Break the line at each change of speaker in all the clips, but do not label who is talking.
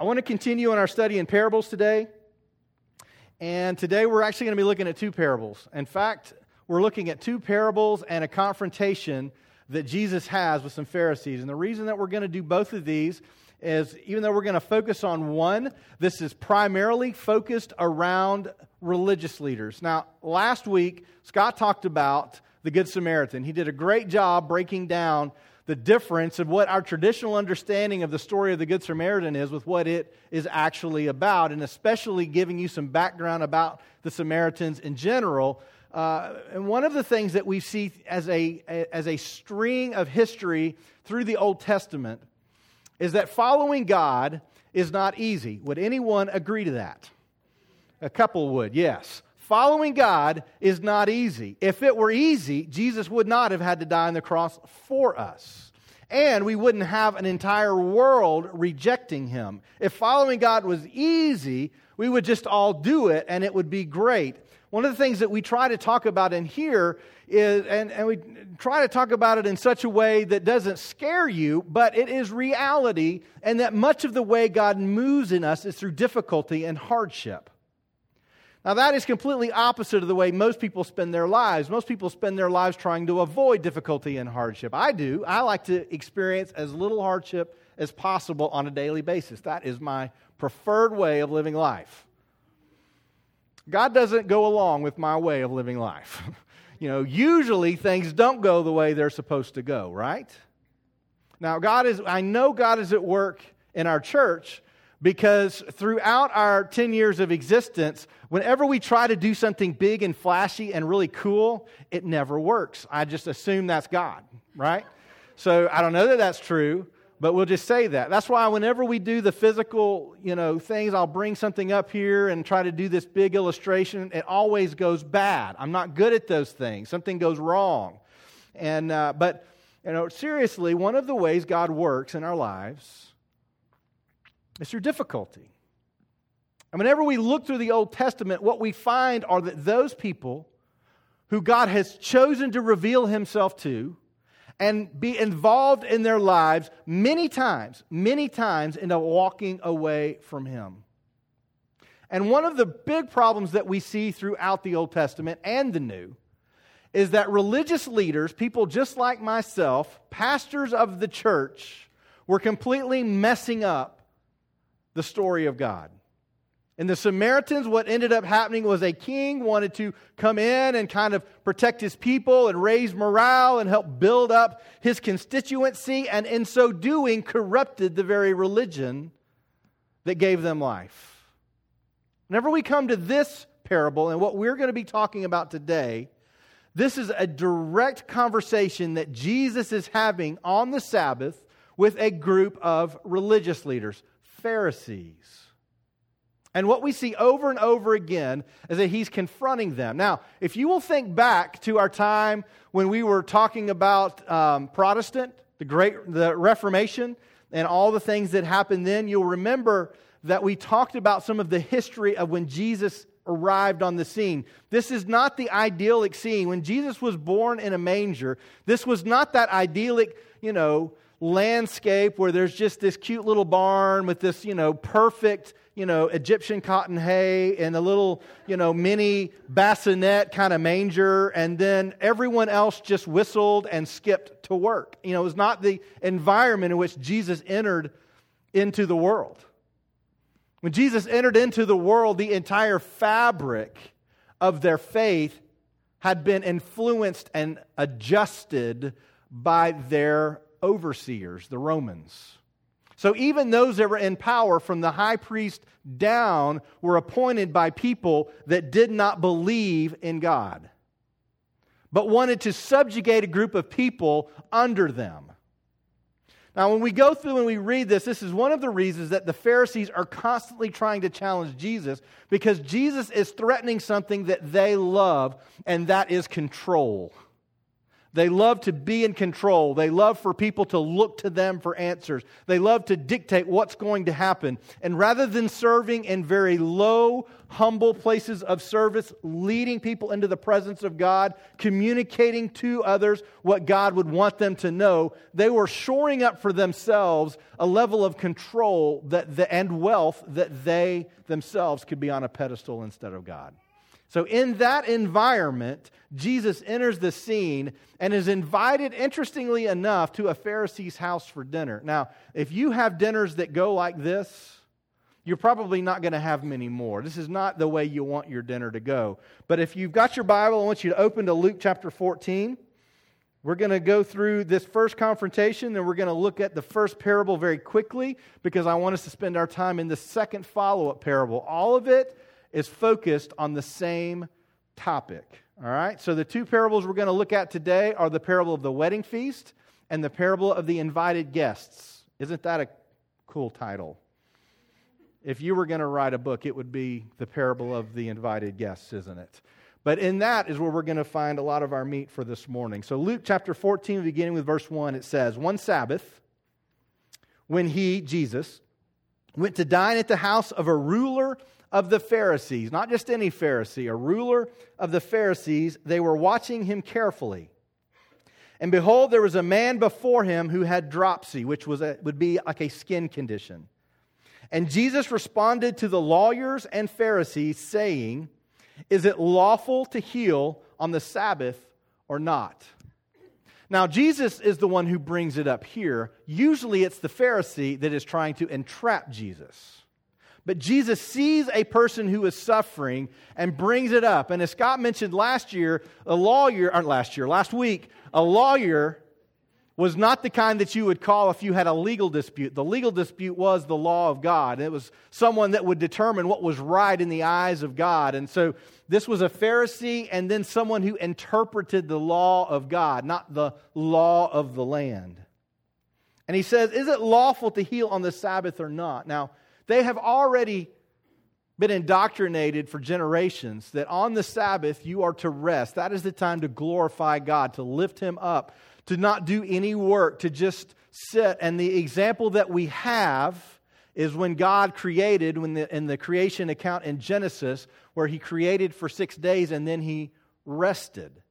I want to continue in our study in parables today. And today we're actually going to be looking at two parables. In fact, we're looking at two parables and a confrontation that Jesus has with some Pharisees. And the reason that we're going to do both of these is even though we're going to focus on one, this is primarily focused around religious leaders. Now, last week, Scott talked about the Good Samaritan. He did a great job breaking down the difference of what our traditional understanding of the story of the Good Samaritan is with what it is actually about, and especially giving you some background about the Samaritans in general. Uh, and one of the things that we see as a, as a string of history through the Old Testament is that following God is not easy. Would anyone agree to that? A couple would, yes. Following God is not easy. If it were easy, Jesus would not have had to die on the cross for us. And we wouldn't have an entire world rejecting him. If following God was easy, we would just all do it and it would be great. One of the things that we try to talk about in here is, and, and we try to talk about it in such a way that doesn't scare you, but it is reality, and that much of the way God moves in us is through difficulty and hardship. Now, that is completely opposite of the way most people spend their lives. Most people spend their lives trying to avoid difficulty and hardship. I do. I like to experience as little hardship as possible on a daily basis. That is my preferred way of living life. God doesn't go along with my way of living life. you know, usually things don't go the way they're supposed to go, right? Now, God is, I know God is at work in our church because throughout our 10 years of existence, whenever we try to do something big and flashy and really cool, it never works. I just assume that's God, right? So I don't know that that's true, but we'll just say that. That's why whenever we do the physical, you know, things, I'll bring something up here and try to do this big illustration. It always goes bad. I'm not good at those things. Something goes wrong. And, uh, but, you know, seriously, one of the ways God works in our lives it's your difficulty. And whenever we look through the Old Testament, what we find are that those people who God has chosen to reveal himself to and be involved in their lives many times, many times end up walking away from him. And one of the big problems that we see throughout the Old Testament and the New is that religious leaders, people just like myself, pastors of the church, were completely messing up the story of God. And the Samaritans, what ended up happening was a king wanted to come in and kind of protect his people and raise morale and help build up his constituency, and in so doing, corrupted the very religion that gave them life. Whenever we come to this parable and what we're going to be talking about today, this is a direct conversation that Jesus is having on the Sabbath with a group of religious leaders. Pharisees. And what we see over and over again is that he's confronting them. Now, if you will think back to our time when we were talking about um, Protestant, the great the Reformation, and all the things that happened then, you'll remember that we talked about some of the history of when Jesus arrived on the scene. This is not the idyllic scene. When Jesus was born in a manger, this was not that idyllic, you know, landscape where there's just this cute little barn with this, you know, perfect, you know, Egyptian cotton hay and a little, you know, mini bassinet kind of manger, and then everyone else just whistled and skipped to work. You know, it was not the environment in which Jesus entered into the world. When Jesus entered into the world, the entire fabric of their faith had been influenced and adjusted by their overseers, the Romans. So even those that were in power from the high priest down were appointed by people that did not believe in God, but wanted to subjugate a group of people under them. Now, when we go through and we read this, this is one of the reasons that the Pharisees are constantly trying to challenge Jesus because Jesus is threatening something that they love, and that is control. They love to be in control. They love for people to look to them for answers. They love to dictate what's going to happen. And rather than serving in very low, humble places of service, leading people into the presence of God, communicating to others what God would want them to know, they were shoring up for themselves a level of control that the, and wealth that they themselves could be on a pedestal instead of God. So, in that environment, Jesus enters the scene and is invited, interestingly enough, to a Pharisee's house for dinner. Now, if you have dinners that go like this, you're probably not going to have many more. This is not the way you want your dinner to go. But if you've got your Bible, I want you to open to Luke chapter 14. We're going to go through this first confrontation, then we're going to look at the first parable very quickly because I want us to spend our time in the second follow up parable. All of it is focused on the same topic. All right? So the two parables we're going to look at today are the parable of the wedding feast and the parable of the invited guests. Isn't that a cool title? If you were going to write a book, it would be the parable of the invited guests, isn't it? But in that is where we're going to find a lot of our meat for this morning. So, Luke chapter 14, beginning with verse 1, it says, One Sabbath, when he, Jesus, went to dine at the house of a ruler of the Pharisees, not just any Pharisee, a ruler of the Pharisees, they were watching him carefully. And behold, there was a man before him who had dropsy, which was a, would be like a skin condition. And Jesus responded to the lawyers and Pharisees, saying, Is it lawful to heal on the Sabbath or not? Now, Jesus is the one who brings it up here. Usually, it's the Pharisee that is trying to entrap Jesus. But Jesus sees a person who is suffering and brings it up. And as Scott mentioned last year, a lawyer, or last year, last week, a lawyer was not the kind that you would call if you had a legal dispute. The legal dispute was the law of God. It was someone that would determine what was right in the eyes of God. And so this was a Pharisee and then someone who interpreted the law of God, not the law of the land. And he says, Is it lawful to heal on the Sabbath or not? Now, they have already been indoctrinated for generations that on the Sabbath you are to rest. That is the time to glorify God, to lift Him up, to not do any work, to just sit. And the example that we have is when God created, when the, in the creation account in Genesis, where He created for six days and then He rested.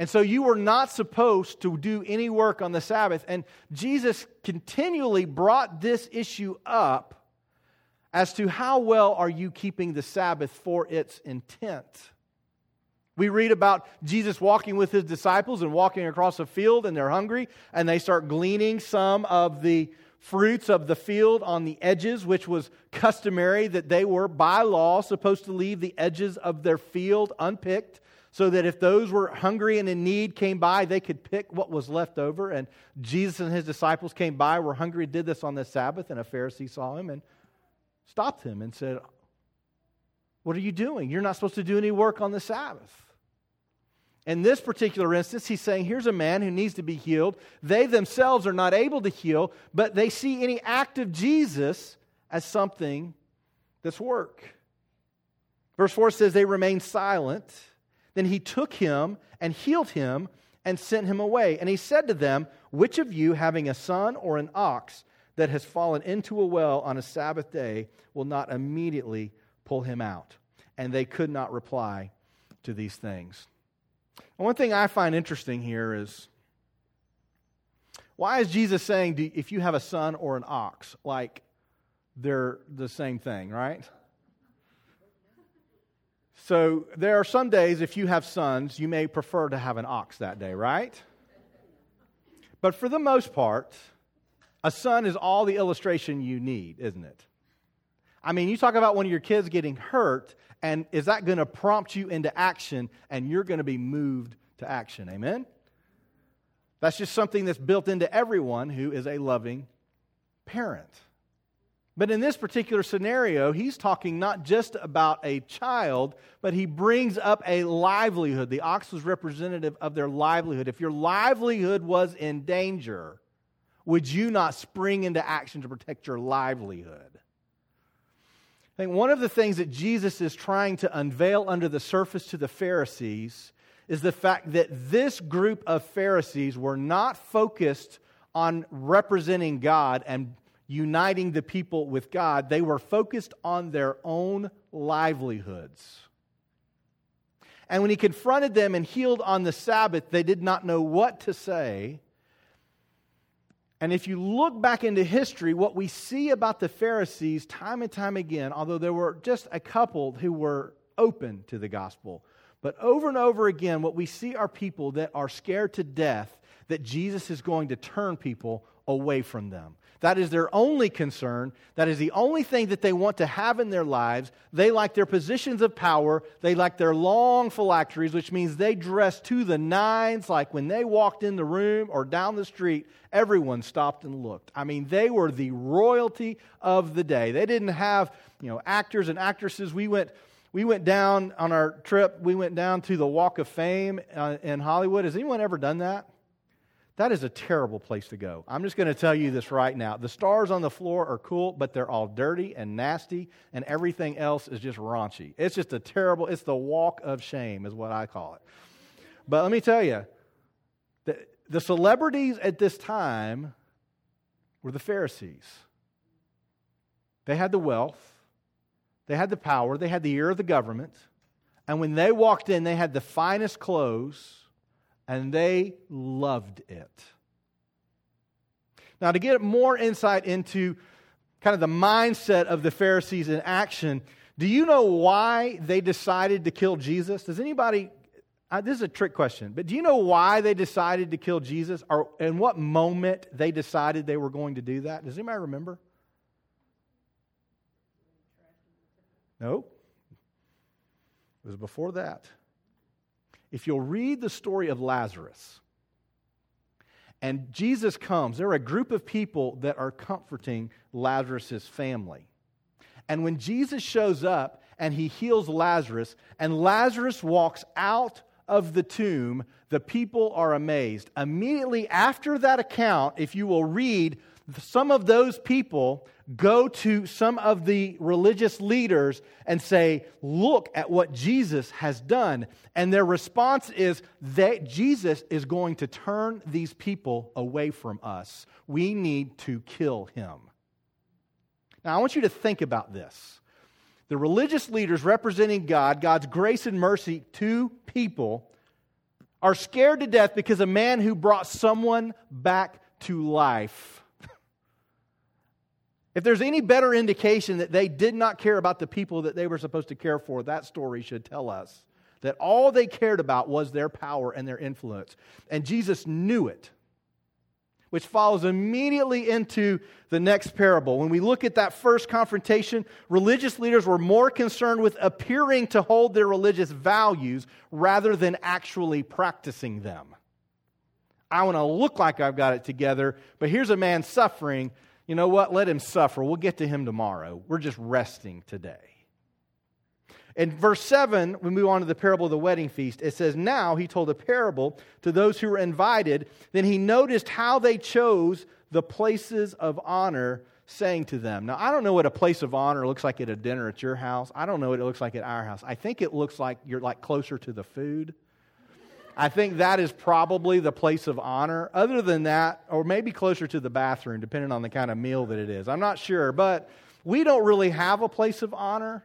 And so you were not supposed to do any work on the Sabbath. And Jesus continually brought this issue up as to how well are you keeping the Sabbath for its intent. We read about Jesus walking with his disciples and walking across a field, and they're hungry, and they start gleaning some of the fruits of the field on the edges, which was customary that they were, by law, supposed to leave the edges of their field unpicked so that if those were hungry and in need came by, they could pick what was left over. And Jesus and his disciples came by, were hungry, did this on the Sabbath, and a Pharisee saw him and stopped him and said, What are you doing? You're not supposed to do any work on the Sabbath. In this particular instance, he's saying, Here's a man who needs to be healed. They themselves are not able to heal, but they see any act of Jesus as something that's work. Verse 4 says, They remained silent. Then he took him and healed him and sent him away. And he said to them, Which of you, having a son or an ox that has fallen into a well on a Sabbath day, will not immediately pull him out? And they could not reply to these things. And one thing I find interesting here is why is Jesus saying, if you have a son or an ox, like they're the same thing, right? So there are some days, if you have sons, you may prefer to have an ox that day, right? But for the most part, a son is all the illustration you need, isn't it? I mean, you talk about one of your kids getting hurt, and is that going to prompt you into action and you're going to be moved to action? Amen? That's just something that's built into everyone who is a loving parent. But in this particular scenario, he's talking not just about a child, but he brings up a livelihood. The ox was representative of their livelihood. If your livelihood was in danger, would you not spring into action to protect your livelihood? I think one of the things that Jesus is trying to unveil under the surface to the Pharisees is the fact that this group of Pharisees were not focused on representing God and uniting the people with God. They were focused on their own livelihoods. And when he confronted them and healed on the Sabbath, they did not know what to say. And if you look back into history, what we see about the Pharisees time and time again, although there were just a couple who were open to the gospel, but over and over again, what we see are people that are scared to death that Jesus is going to turn people away from them. That is their only concern. That is the only thing that they want to have in their lives. They like their positions of power. They like their long phylacteries, which means they dress to the nines. Like when they walked in the room or down the street, everyone stopped and looked. I mean, they were the royalty of the day. They didn't have, you know, actors and actresses. We went. We went down on our trip, we went down to the Walk of Fame uh, in Hollywood. Has anyone ever done that? That is a terrible place to go. I'm just going to tell you this right now. The stars on the floor are cool, but they're all dirty and nasty, and everything else is just raunchy. It's just a terrible, it's the walk of shame, is what I call it. But let me tell you, the, the celebrities at this time were the Pharisees. They had the wealth, they had the power, they had the ear of the government, and when they walked in, they had the finest clothes and they loved it. Now, to get more insight into kind of the mindset of the Pharisees in action, do you know why they decided to kill Jesus? Does anybody, uh, this is a trick question, but do you know why they decided to kill Jesus or in what moment they decided they were going to do that? Does anybody remember? No. It was before that if you'll read the story of Lazarus, and Jesus comes, there are a group of people that are comforting Lazarus' family. And when Jesus shows up and he heals Lazarus, and Lazarus walks out of the tomb, the people are amazed. Immediately after that account, if you will read, some of those people go to some of the religious leaders and say, Look at what Jesus has done. And their response is that Jesus is going to turn these people away from us. We need to kill him. Now, I want you to think about this. The religious leaders representing God, God's grace and mercy to people, are scared to death because a man who brought someone back to life if there's any better indication that they did not care about the people that they were supposed to care for, that story should tell us that all they cared about was their power and their influence. And Jesus knew it, which follows immediately into the next parable. When we look at that first confrontation, religious leaders were more concerned with appearing to hold their religious values rather than actually practicing them. I want to look like I've got it together, but here's a man suffering you know what? Let him suffer. We'll get to him tomorrow. We're just resting today. In verse 7, we move on to the parable of the wedding feast. It says, Now he told a parable to those who were invited. Then he noticed how they chose the places of honor, saying to them, Now, I don't know what a place of honor looks like at a dinner at your house. I don't know what it looks like at our house. I think it looks like you're like closer to the food. I think that is probably the place of honor. Other than that, or maybe closer to the bathroom, depending on the kind of meal that it is. I'm not sure, but we don't really have a place of honor.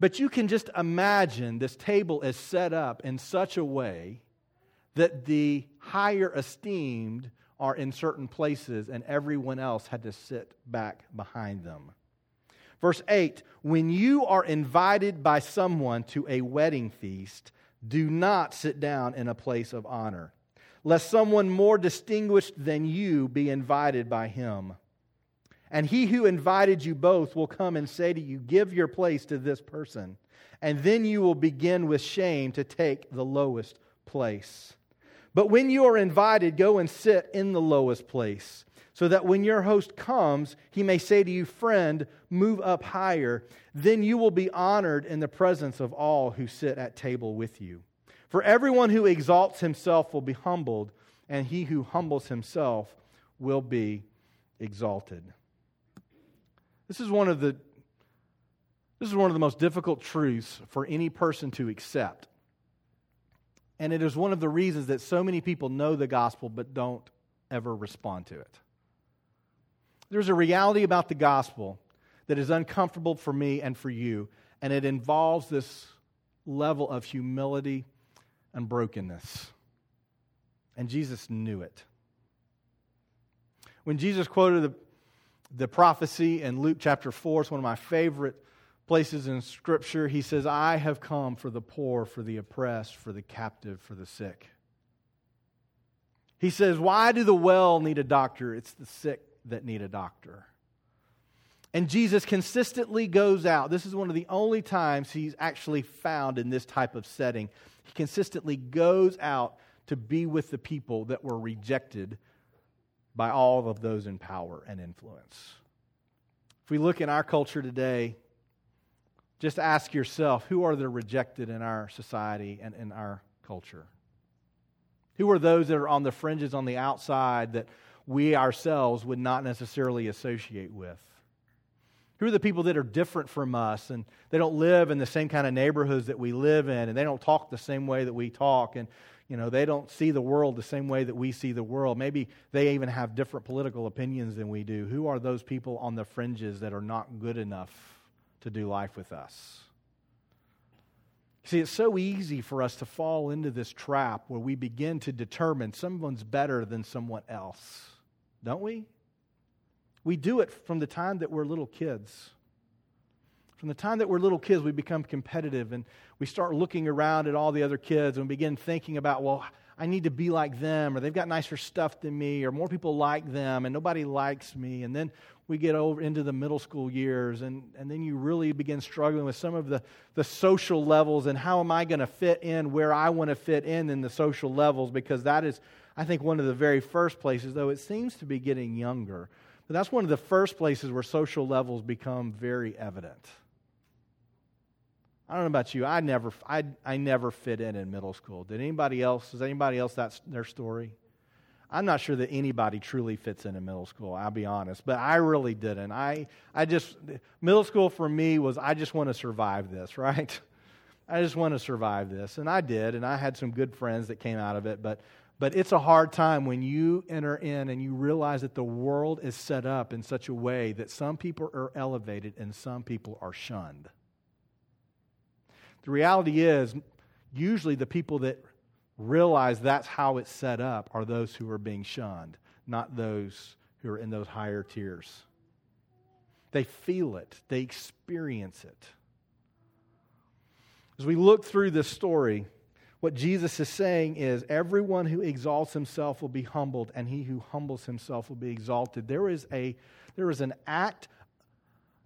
But you can just imagine this table is set up in such a way that the higher esteemed are in certain places and everyone else had to sit back behind them. Verse 8 When you are invited by someone to a wedding feast, do not sit down in a place of honor, lest someone more distinguished than you be invited by him. And he who invited you both will come and say to you, Give your place to this person. And then you will begin with shame to take the lowest place. But when you are invited, go and sit in the lowest place so that when your host comes, he may say to you, Friend, move up higher. Then you will be honored in the presence of all who sit at table with you. For everyone who exalts himself will be humbled, and he who humbles himself will be exalted. This is one of the this is one of the most difficult truths for any person to accept. And it is one of the reasons that so many people know the gospel but don't ever respond to it. There's a reality about the gospel that is uncomfortable for me and for you, and it involves this level of humility and brokenness. And Jesus knew it. When Jesus quoted the, the prophecy in Luke chapter 4, it's one of my favorite places in Scripture. He says, I have come for the poor, for the oppressed, for the captive, for the sick. He says, Why do the well need a doctor? It's the sick that need a doctor. And Jesus consistently goes out. This is one of the only times he's actually found in this type of setting. He consistently goes out to be with the people that were rejected by all of those in power and influence. If we look in our culture today, just ask yourself who are the rejected in our society and in our culture? Who are those that are on the fringes on the outside that we ourselves would not necessarily associate with? Who are the people that are different from us and they don't live in the same kind of neighborhoods that we live in and they don't talk the same way that we talk and you know they don't see the world the same way that we see the world? Maybe they even have different political opinions than we do. Who are those people on the fringes that are not good enough to do life with us? See it's so easy for us to fall into this trap where we begin to determine someone's better than someone else don't we we do it from the time that we're little kids. From the time that we're little kids, we become competitive and we start looking around at all the other kids and begin thinking about, well, I need to be like them, or they've got nicer stuff than me, or more people like them, and nobody likes me. And then we get over into the middle school years, and, and then you really begin struggling with some of the, the social levels and how am I going to fit in where I want to fit in in the social levels, because that is, I think, one of the very first places, though it seems to be getting younger but that's one of the first places where social levels become very evident. I don't know about you. I never, I, I never fit in in middle school. Did anybody else? Does anybody else that's their story? I'm not sure that anybody truly fits in in middle school. I'll be honest, but I really didn't. I, I just middle school for me was I just want to survive this, right? I just want to survive this, and I did, and I had some good friends that came out of it. But but it's a hard time when you enter in and you realize that the world is set up in such a way that some people are elevated and some people are shunned. The reality is, usually the people that realize that's how it's set up are those who are being shunned, not those who are in those higher tiers. They feel it, they experience it. As we look through this story, what Jesus is saying is everyone who exalts himself will be humbled, and he who humbles himself will be exalted. There is, a, there is an act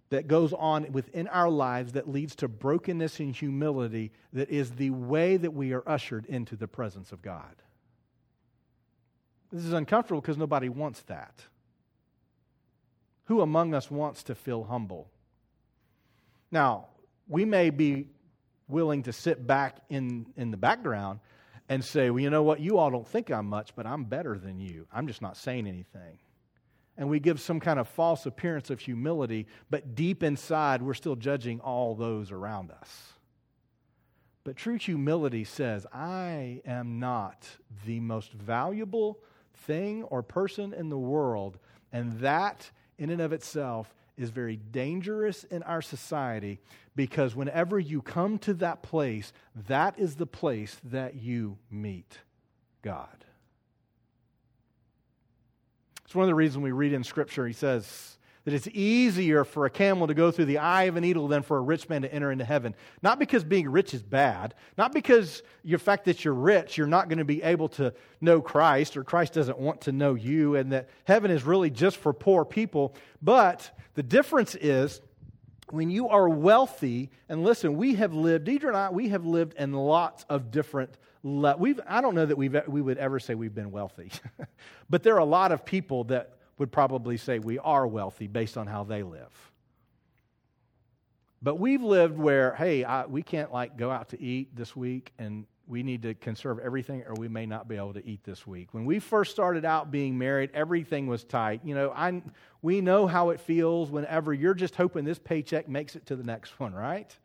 that goes on within our lives that leads to brokenness and humility that is the way that we are ushered into the presence of God. This is uncomfortable because nobody wants that. Who among us wants to feel humble? Now, we may be willing to sit back in, in the background and say, well, you know what, you all don't think I'm much, but I'm better than you. I'm just not saying anything. And we give some kind of false appearance of humility, but deep inside, we're still judging all those around us. But true humility says, I am not the most valuable thing or person in the world, and that in and of itself is very dangerous in our society because whenever you come to that place, that is the place that you meet God. It's one of the reasons we read in Scripture, he says, that it's easier for a camel to go through the eye of a needle than for a rich man to enter into heaven. Not because being rich is bad, not because the fact that you're rich, you're not going to be able to know Christ, or Christ doesn't want to know you, and that heaven is really just for poor people. But the difference is when you are wealthy, and listen, we have lived, Deidre and I, we have lived in lots of different le- we've, I don't know that we've, we would ever say we've been wealthy, but there are a lot of people that would probably say we are wealthy based on how they live. But we've lived where, hey, I, we can't like go out to eat this week and we need to conserve everything or we may not be able to eat this week. When we first started out being married, everything was tight. You know, I, we know how it feels whenever you're just hoping this paycheck makes it to the next one, right?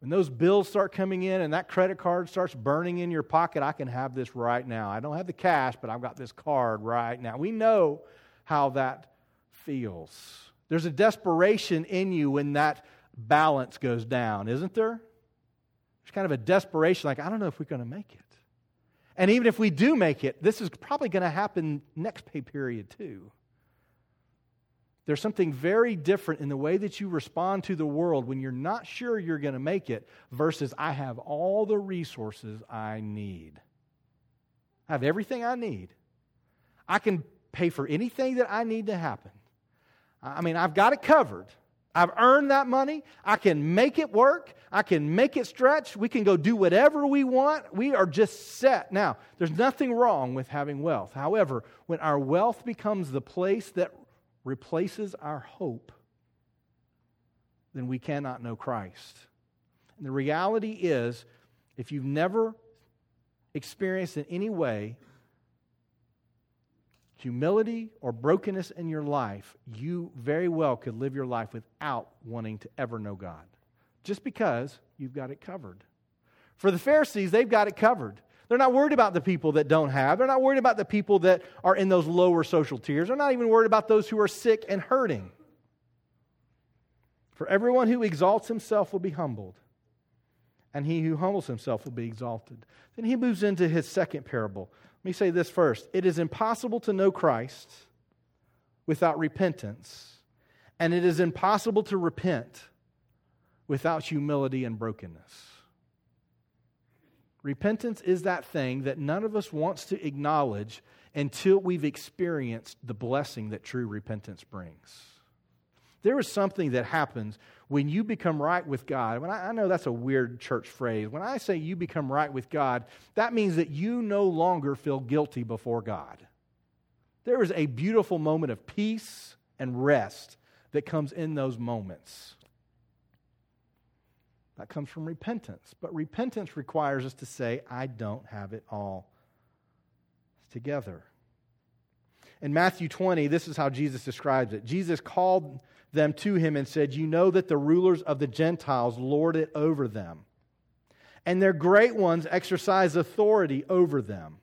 When those bills start coming in and that credit card starts burning in your pocket, I can have this right now. I don't have the cash, but I've got this card right now. We know how that feels. There's a desperation in you when that balance goes down, isn't there? There's kind of a desperation, like, I don't know if we're going to make it. And even if we do make it, this is probably going to happen next pay period too. There's something very different in the way that you respond to the world when you're not sure you're going to make it versus I have all the resources I need. I have everything I need. I can pay for anything that I need to happen. I mean, I've got it covered. I've earned that money. I can make it work. I can make it stretch. We can go do whatever we want. We are just set. Now, there's nothing wrong with having wealth. However, when our wealth becomes the place that replaces our hope, then we cannot know Christ. And the reality is, if you've never experienced in any way humility or brokenness in your life, you very well could live your life without wanting to ever know God, just because you've got it covered. For the Pharisees, they've got it covered. They're not worried about the people that don't have. They're not worried about the people that are in those lower social tiers. They're not even worried about those who are sick and hurting. For everyone who exalts himself will be humbled, and he who humbles himself will be exalted. Then he moves into his second parable. Let me say this first it is impossible to know Christ without repentance, and it is impossible to repent without humility and brokenness. Repentance is that thing that none of us wants to acknowledge until we've experienced the blessing that true repentance brings. There is something that happens when you become right with God. When I, I, know that's a weird church phrase. When I say you become right with God, that means that you no longer feel guilty before God. There is a beautiful moment of peace and rest that comes in those moments. That comes from repentance. But repentance requires us to say, I don't have it all together. In Matthew 20, this is how Jesus describes it. Jesus called them to him and said, You know that the rulers of the Gentiles lord it over them, and their great ones exercise authority over them.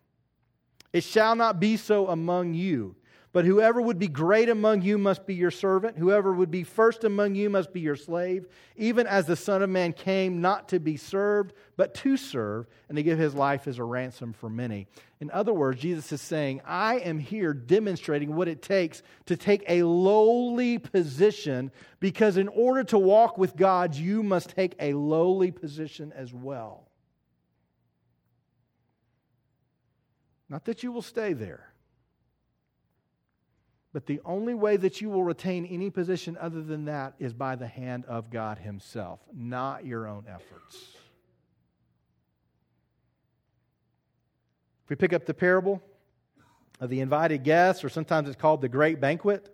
It shall not be so among you. But whoever would be great among you must be your servant. Whoever would be first among you must be your slave, even as the Son of Man came not to be served, but to serve, and to give his life as a ransom for many. In other words, Jesus is saying, I am here demonstrating what it takes to take a lowly position, because in order to walk with God, you must take a lowly position as well. Not that you will stay there but the only way that you will retain any position other than that is by the hand of God Himself, not your own efforts. If we pick up the parable of the invited guests, or sometimes it's called the great banquet,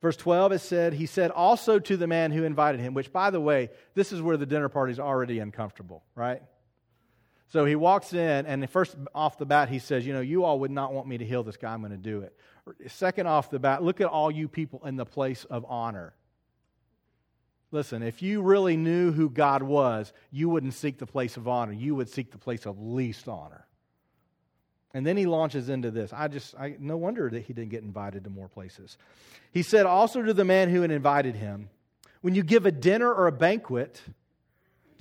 verse 12, it said, He said also to the man who invited him, which, by the way, this is where the dinner party is already uncomfortable, right? So he walks in, and first off the bat, he says, You know, you all would not want me to heal this guy. I'm going to do it. Second off the bat, look at all you people in the place of honor. Listen, if you really knew who God was, you wouldn't seek the place of honor. You would seek the place of least honor. And then he launches into this. I just, I, no wonder that he didn't get invited to more places. He said also to the man who had invited him, When you give a dinner or a banquet,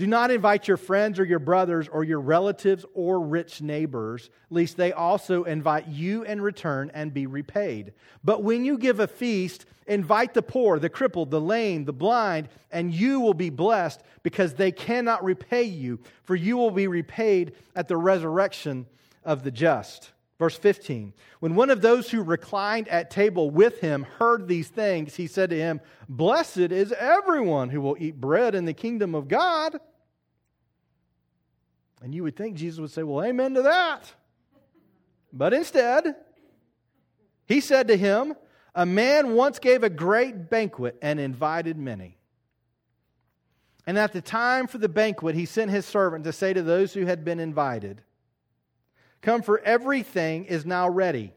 do not invite your friends or your brothers or your relatives or rich neighbors, lest they also invite you in return and be repaid. But when you give a feast, invite the poor, the crippled, the lame, the blind, and you will be blessed because they cannot repay you, for you will be repaid at the resurrection of the just. Verse 15 When one of those who reclined at table with him heard these things, he said to him, Blessed is everyone who will eat bread in the kingdom of God. And you would think Jesus would say, Well, amen to that. But instead, he said to him, A man once gave a great banquet and invited many. And at the time for the banquet, he sent his servant to say to those who had been invited, Come, for everything is now ready.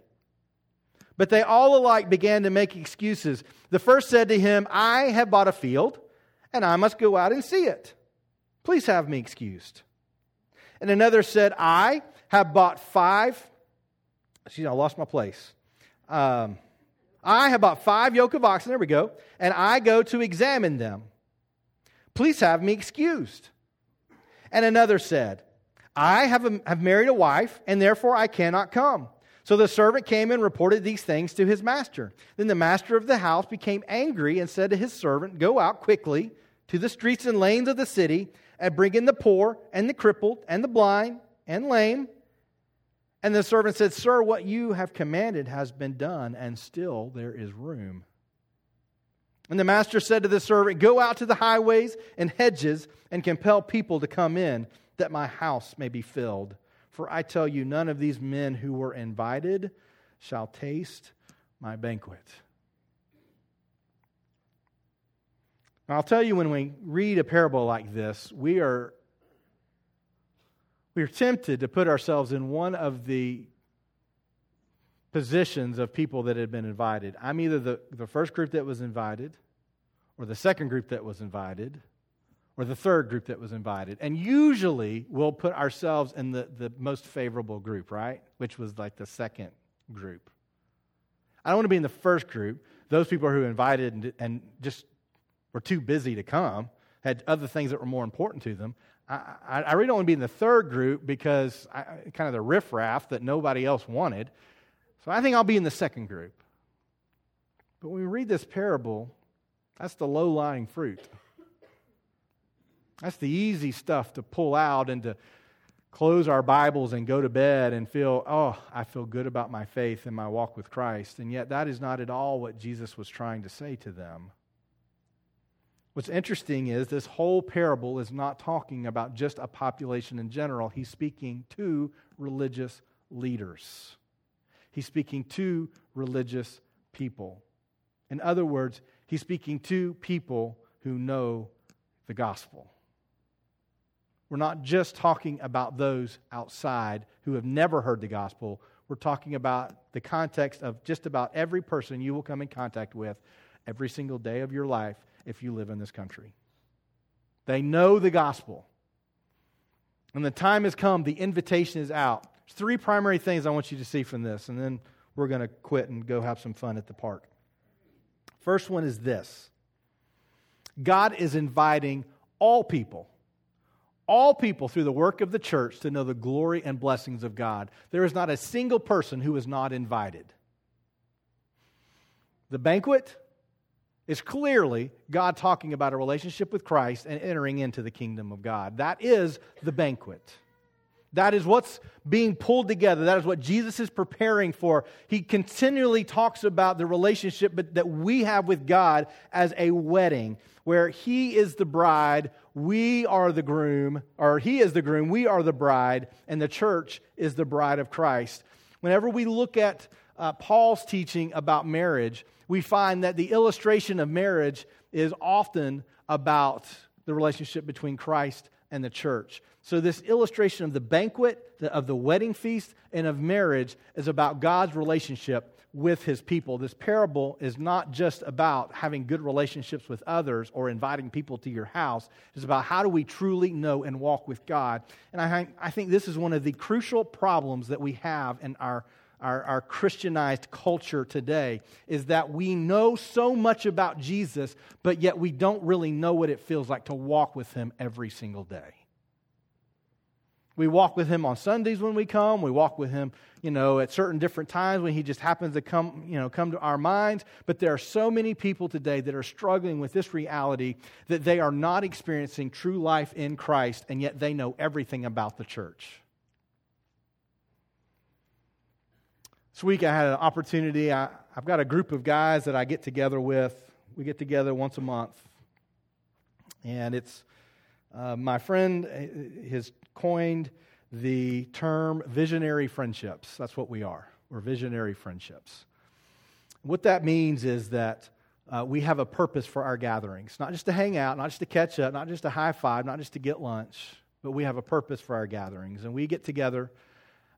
But they all alike began to make excuses. The first said to him, I have bought a field, and I must go out and see it. Please have me excused. And another said, I have bought five. Excuse me, I lost my place. Um, I have bought five yoke of oxen, there we go, and I go to examine them. Please have me excused. And another said, I have, a, have married a wife, and therefore I cannot come. So the servant came and reported these things to his master. Then the master of the house became angry and said to his servant, Go out quickly to the streets and lanes of the city and bring in the poor and the crippled and the blind and lame. And the servant said, Sir, what you have commanded has been done, and still there is room. And the master said to the servant, Go out to the highways and hedges and compel people to come in, that my house may be filled. For I tell you, none of these men who were invited shall taste my banquet. Now, I'll tell you, when we read a parable like this, we are, we are tempted to put ourselves in one of the positions of people that had been invited. I'm either the, the first group that was invited, or the second group that was invited, or the third group that was invited. And usually we'll put ourselves in the, the most favorable group, right? Which was like the second group. I don't want to be in the first group, those people who invited and, and just were too busy to come, had other things that were more important to them. I, I, I really don't want to be in the third group because I, kind of the riffraff that nobody else wanted. So I think I'll be in the second group. But when we read this parable, that's the low lying fruit. That's the easy stuff to pull out and to close our Bibles and go to bed and feel, oh, I feel good about my faith and my walk with Christ. And yet, that is not at all what Jesus was trying to say to them. What's interesting is this whole parable is not talking about just a population in general. He's speaking to religious leaders. He's speaking to religious people. In other words, he's speaking to people who know the gospel. We're not just talking about those outside who have never heard the gospel. We're talking about the context of just about every person you will come in contact with every single day of your life if you live in this country. They know the gospel. And the time has come, the invitation is out. There's three primary things I want you to see from this, and then we're going to quit and go have some fun at the park. First one is this God is inviting all people, all people through the work of the church to know the glory and blessings of God. There is not a single person who is not invited. The banquet is clearly God talking about a relationship with Christ and entering into the kingdom of God. That is the banquet. That is what's being pulled together. That is what Jesus is preparing for. He continually talks about the relationship that we have with God as a wedding, where He is the bride, we are the groom, or He is the groom, we are the bride, and the church is the bride of Christ. Whenever we look at uh, Paul's teaching about marriage, we find that the illustration of marriage is often about the relationship between Christ and the church. So, this illustration of the banquet, of the wedding feast, and of marriage is about God's relationship with his people. This parable is not just about having good relationships with others or inviting people to your house. It's about how do we truly know and walk with God. And I, I think this is one of the crucial problems that we have in our our, our Christianized culture today is that we know so much about Jesus, but yet we don't really know what it feels like to walk with him every single day. We walk with him on Sundays when we come. We walk with him, you know, at certain different times when he just happens to come, you know, come to our minds. But there are so many people today that are struggling with this reality that they are not experiencing true life in Christ, and yet they know everything about the church. This week I had an opportunity. I, have got a group of guys that I get together with. We get together once a month. And it's uh, my friend uh, has coined the term visionary friendships. That's what we are. We're visionary friendships. What that means is that uh, we have a purpose for our gatherings, not just to hang out, not just to catch up, not just to high five, not just to get lunch, but we have a purpose for our gatherings. And we get together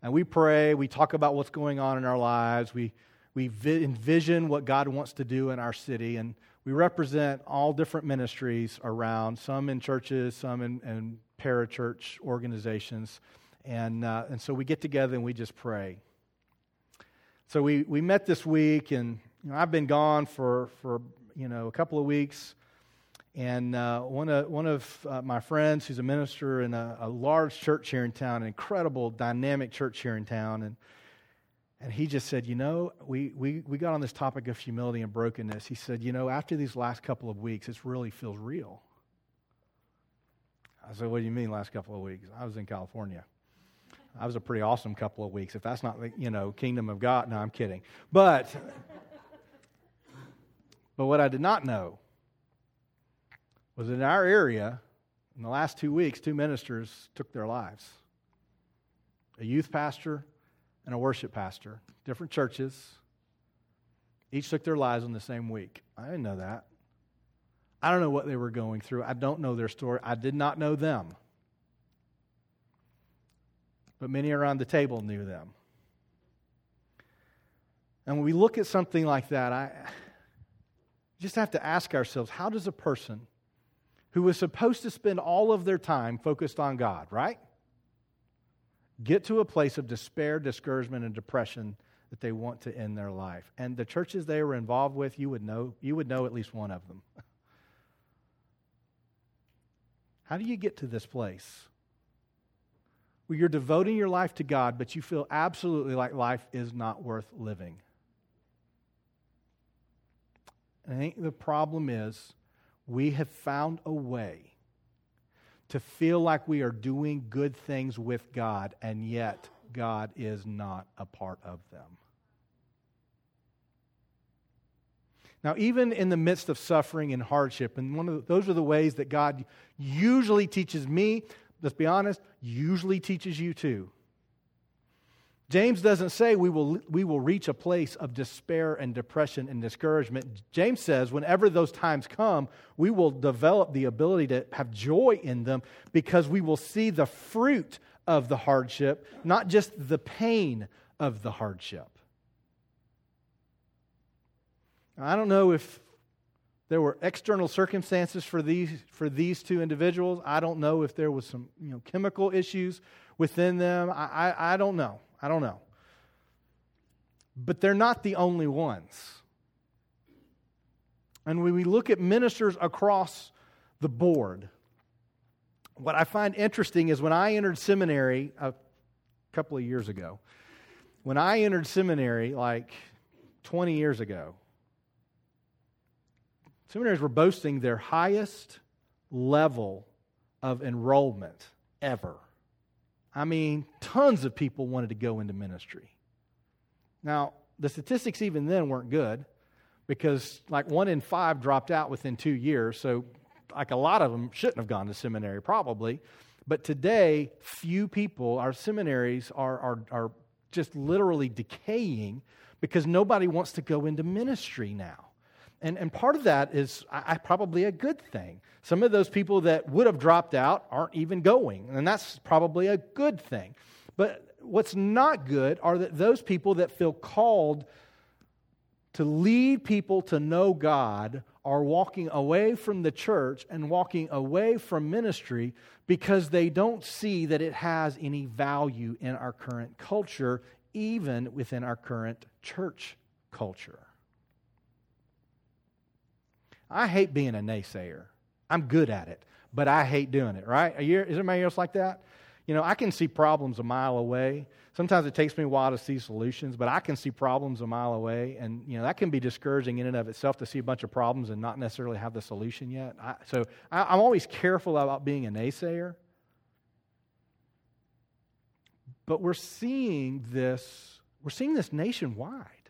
and we pray, we talk about what's going on in our lives, we, we envision what God wants to do in our city, and we represent all different ministries around, some in churches, some in, in parachurch organizations. And, uh, and so we get together and we just pray. So we, we met this week, and you know, I've been gone for, for you know, a couple of weeks. And uh, one of, one of uh, my friends, who's a minister in a, a, large church here in town, an incredible, dynamic church here in town, and, and he just said, You know, we, we, we got on this topic of humility and brokenness. He said, You know, after these last couple of weeks, it really feels real. I said, What do you mean, last couple of weeks? I was in California. I was a pretty awesome couple of weeks. If that's not, you know, kingdom of God, no, I'm kidding. But, but what I did not know was in our area, in the last two weeks, two ministers took their lives a youth pastor and a worship pastor, different churches. Each took their lives in the same week. I didn't know that. I don't know what they were going through. I don't know their story. I did not know them. But many around the table knew them. And when we look at something like that, I just have to ask ourselves how does a person who was supposed to spend all of their time focused on God, right? Get to a place of despair, discouragement, and depression that they want to end their life. And the churches they were involved with, you would know, you would know at least one of them. How do you get to this place? Where you're devoting your life to God, but you feel absolutely like life is not worth living. I think the problem is we have found a way to feel like we are doing good things with God, and yet God is not a part of them. Now, even in the midst of suffering and hardship, and one of the, those are the ways that God usually teaches me, let's be honest, usually teaches you too. James doesn't say we will, we will reach a place of despair and depression and discouragement. James says whenever those times come, we will develop the ability to have joy in them because we will see the fruit of the hardship, not just the pain of the hardship. I don't know if there were external circumstances for these, for these two individuals. I don't know if there was some you know, chemical issues within them. I, I, I don't know. I don't know. But they're not the only ones. And when we look at ministers across the board, what I find interesting is when I entered seminary a couple of years ago, when I entered seminary like 20 years ago, seminaries were boasting their highest level of enrollment ever. I mean, tons of people wanted to go into ministry. Now, the statistics even then weren't good because like one in five dropped out within two years. So, like a lot of them shouldn't have gone to seminary, probably. But today, few people, our seminaries are, are, are just literally decaying because nobody wants to go into ministry now. And, and part of that is I, I, probably a good thing. Some of those people that would have dropped out aren't even going, and that's probably a good thing. But what's not good are that those people that feel called to lead people to know God are walking away from the church and walking away from ministry because they don't see that it has any value in our current culture, even within our current church culture. I hate being a naysayer. I'm good at it, but I hate doing it, right? You, is anybody else like that? You know, I can see problems a mile away. Sometimes it takes me a while to see solutions, but I can see problems a mile away. And, you know, that can be discouraging in and of itself to see a bunch of problems and not necessarily have the solution yet. I, so I, I'm always careful about being a naysayer. But we're seeing this, we're seeing this nationwide.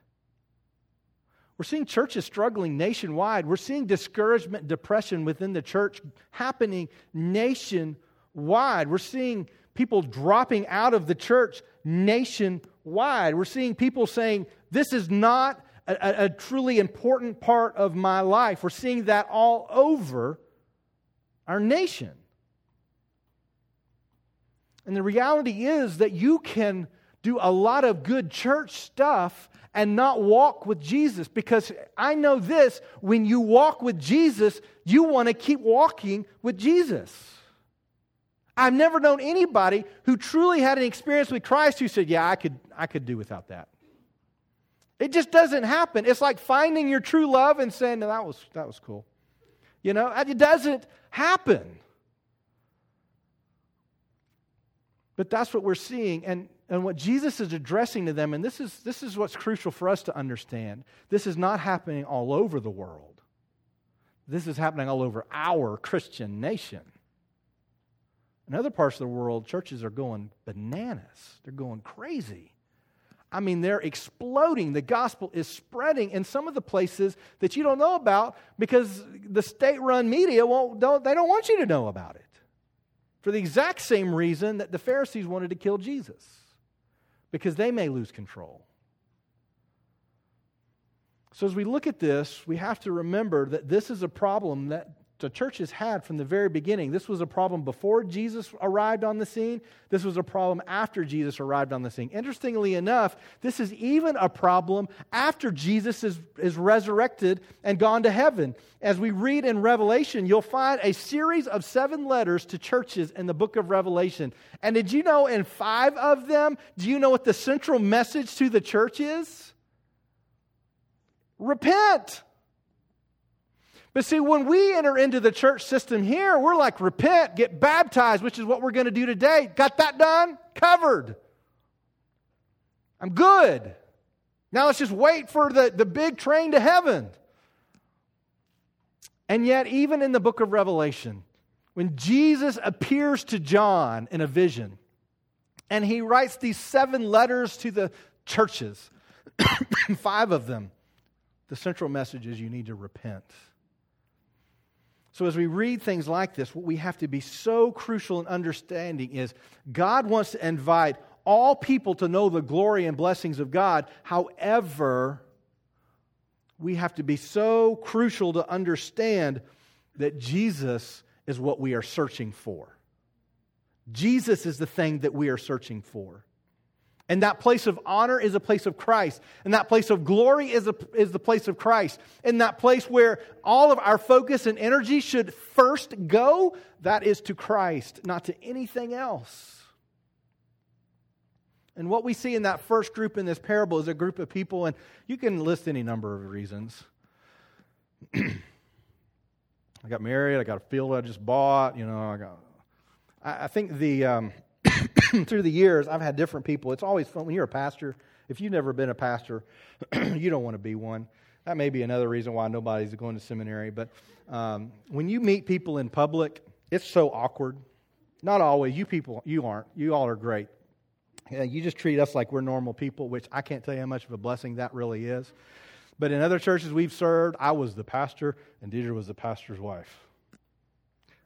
We're seeing churches struggling nationwide. We're seeing discouragement, depression within the church happening nationwide. We're seeing people dropping out of the church nationwide. We're seeing people saying, This is not a, a, truly important part of my life. We're seeing that all over our nation. And the reality is that you can do a lot of good church stuff and not walk with Jesus because I know this when you walk with Jesus, you want to keep walking with Jesus. I've never known anybody who truly had an experience with Christ who said, Yeah, I could, I could do without that. It just doesn't happen. It's like finding your true love and saying, no, that was, that was cool. You know, it doesn't happen. But that's what we're seeing. And, and what Jesus is addressing to them, and this is, this is what's crucial for us to understand this is not happening all over the world, this is happening all over our Christian nation. In other parts of the world, churches are going bananas, they're going crazy. I mean, they're exploding. The gospel is spreading in some of the places that you don't know about because the state run media won't, don't, they don't want you to know about it. For the exact same reason that the Pharisees wanted to kill Jesus, because they may lose control. So, as we look at this, we have to remember that this is a problem that the church has had from the very beginning. This was a problem before Jesus arrived on the scene. This was a problem after Jesus arrived on the scene. Interestingly enough, this is even a problem after Jesus is, is resurrected and gone to heaven. As we read in Revelation, you'll find a series of seven letters to churches in the book of Revelation. And did you know in five of them, do you know what the central message to the church is? Repent. But see, when we enter into the church system here, we're like, repent, get baptized, which is what we're going to do today. Got that done? Covered. I'm good. Now let's just wait for the, the big train to heaven. And yet, even in the book of Revelation, when Jesus appears to John in a vision, and he writes these seven letters to the churches, five of them, the central message is you need to repent. So, as we read things like this, what we have to be so crucial in understanding is God wants to invite all people to know the glory and blessings of God. However, we have to be so crucial to understand that Jesus is what we are searching for. Jesus is the thing that we are searching for. And that place of honor is a place of Christ. And that place of glory is, a, is the place of Christ. And that place where all of our focus and energy should first go, that is to Christ, not to anything else. And what we see in that first group in this parable is a group of people, and you can list any number of reasons. I got married, I got a field I just bought, you know, I got. I, think the. Um, through the years, I've had different people. It's always fun when you're a pastor. If you've never been a pastor, you don't want to be one. That may be another reason why nobody's going to seminary. But um, when you meet people in public, it's so awkward. Not always. You people, you aren't. You all are great. you just treat us like we're normal people, which I can't tell you how much of a blessing that really is. But in other churches we've served, I was the pastor, and Deidre was the pastor's wife.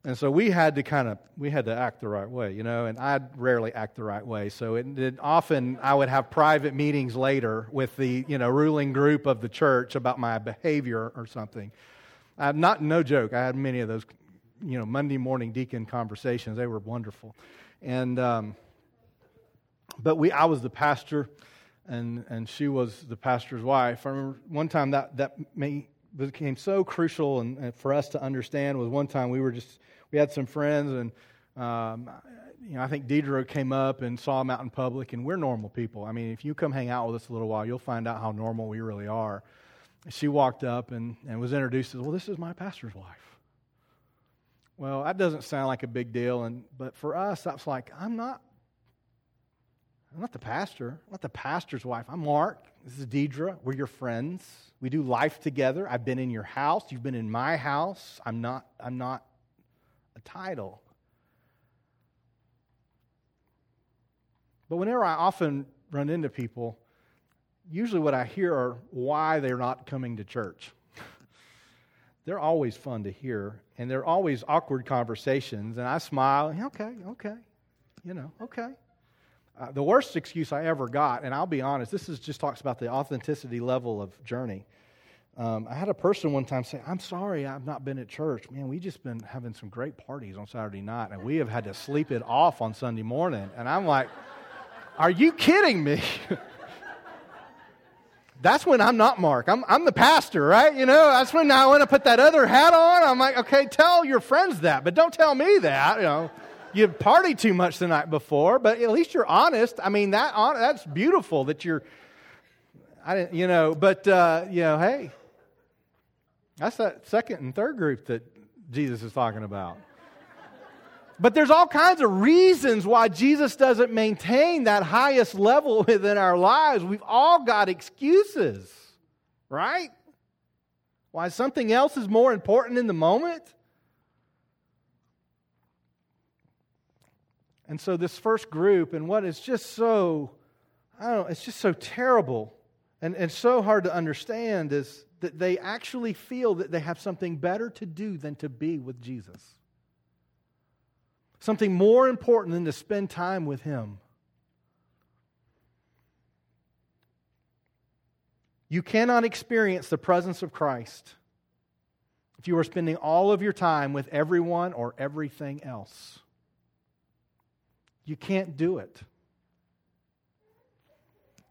And so we had to kind of we had to act the right way, you know, and I rarely act the right way. So it, it, often I would have private meetings later with the, you know, ruling group of the church about my behavior or something. I'm not no joke. I had many of those, you know, Monday morning deacon conversations. They were wonderful. And um, but we I was the pastor and and she was the pastor's wife. I remember one time that that may, became so crucial and, and for us to understand was one time we were just we had some friends, and um, you know, I think Deidre came up and saw him out in public, and we're normal people. I mean, if you come hang out with us a little while, you'll find out how normal we really are. She walked up and, and was introduced as, well, this is my pastor's wife. Well, that doesn't sound like a big deal, and but for us, that's like, I'm not I'm not the pastor. I'm not the pastor's wife. I'm Mark. This is Deidre. We're your friends. We do life together. I've been in your house. You've been in my house. I'm not, I'm not a title. But whenever I often run into people, usually what I hear are why they're not coming to church. they're always fun to hear, and they're always awkward conversations, and I smile, okay, okay, you know, okay. Uh, the worst excuse I ever got, and I'll be honest, this is just talks about the authenticity level of journey. Um, I had a person one time say, I'm sorry I've not been at church. Man, we just been having some great parties on Saturday night, and we have had to sleep it off on Sunday morning. And I'm like, Are you kidding me? that's when I'm not Mark. I'm, I'm the pastor, right? You know, that's when I want to put that other hat on. I'm like, okay, tell your friends that, but don't tell me that. You know, you partied too much the night before, but at least you're honest. I mean, that that's beautiful that you're. I didn't, you know, but uh, you know, hey, that's that second and third group that Jesus is talking about. But there's all kinds of reasons why Jesus doesn't maintain that highest level within our lives. We've all got excuses, right? Why something else is more important in the moment. And so, this first group, and what is just so, I don't know, it's just so terrible and, and so hard to understand is that they actually feel that they have something better to do than to be with Jesus something more important than to spend time with Him. You cannot experience the presence of Christ if you are spending all of your time with everyone or everything else. You can't do it.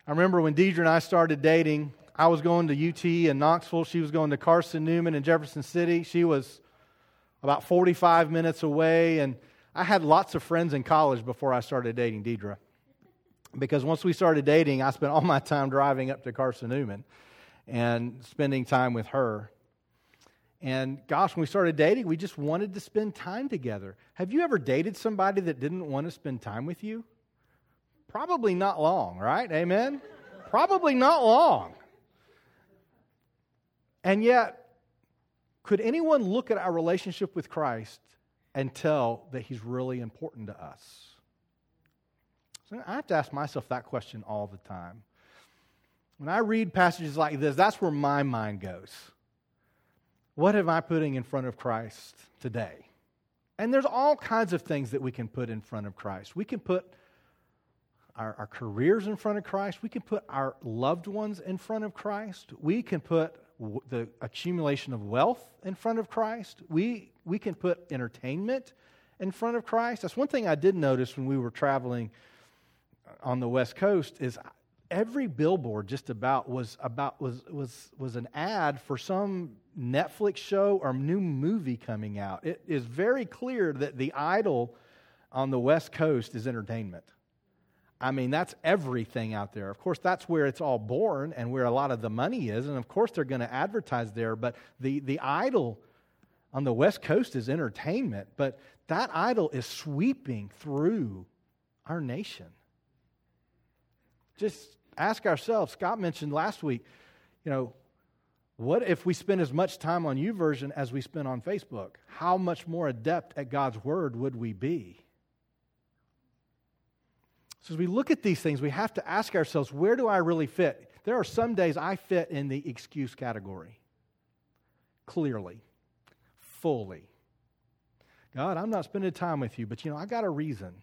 I remember when Deidre and I started dating, I was going to UT in Knoxville. She was going to Carson Newman in Jefferson City. She was about 45 minutes away. And I had lots of friends in college before I started dating Deidre. Because once we started dating, I spent all my time driving up to Carson Newman and spending time with her. And gosh, when we started dating, we just wanted to spend time together. Have you ever dated somebody that didn't want to spend time with you? Probably not long, right? Amen? Probably not long. And yet, could anyone look at our relationship with Christ and tell that he's really important to us? So I have to ask myself that question all the time. When I read passages like this, that's where my mind goes. What am I putting in front of Christ today? And there's all kinds of things that we can put in front of Christ. We can put our, our careers in front of Christ. We can put our loved ones in front of Christ. We can put the accumulation of wealth in front of Christ. We, we can put entertainment in front of Christ. That's one thing I did notice when we were traveling on the West Coast is every billboard just about was about was was was an ad for some Netflix show or new movie coming out. It is very clear that the idol on the West Coast is entertainment. I mean, that's everything out there. Of course, that's where it's all born and where a lot of the money is. And of course, they're going to advertise there. But the, the idol on the West Coast is entertainment. But that idol is sweeping through our nation. Just ask ourselves. Scott mentioned last week, you know, what if we spend as much time on YouVersion as we spend on Facebook? How much more adept at God's word would we be? So, as we look at these things, we have to ask ourselves where do I really fit? There are some days I fit in the excuse category. Clearly, fully. God, I'm not spending time with you, but you know, I got a reason.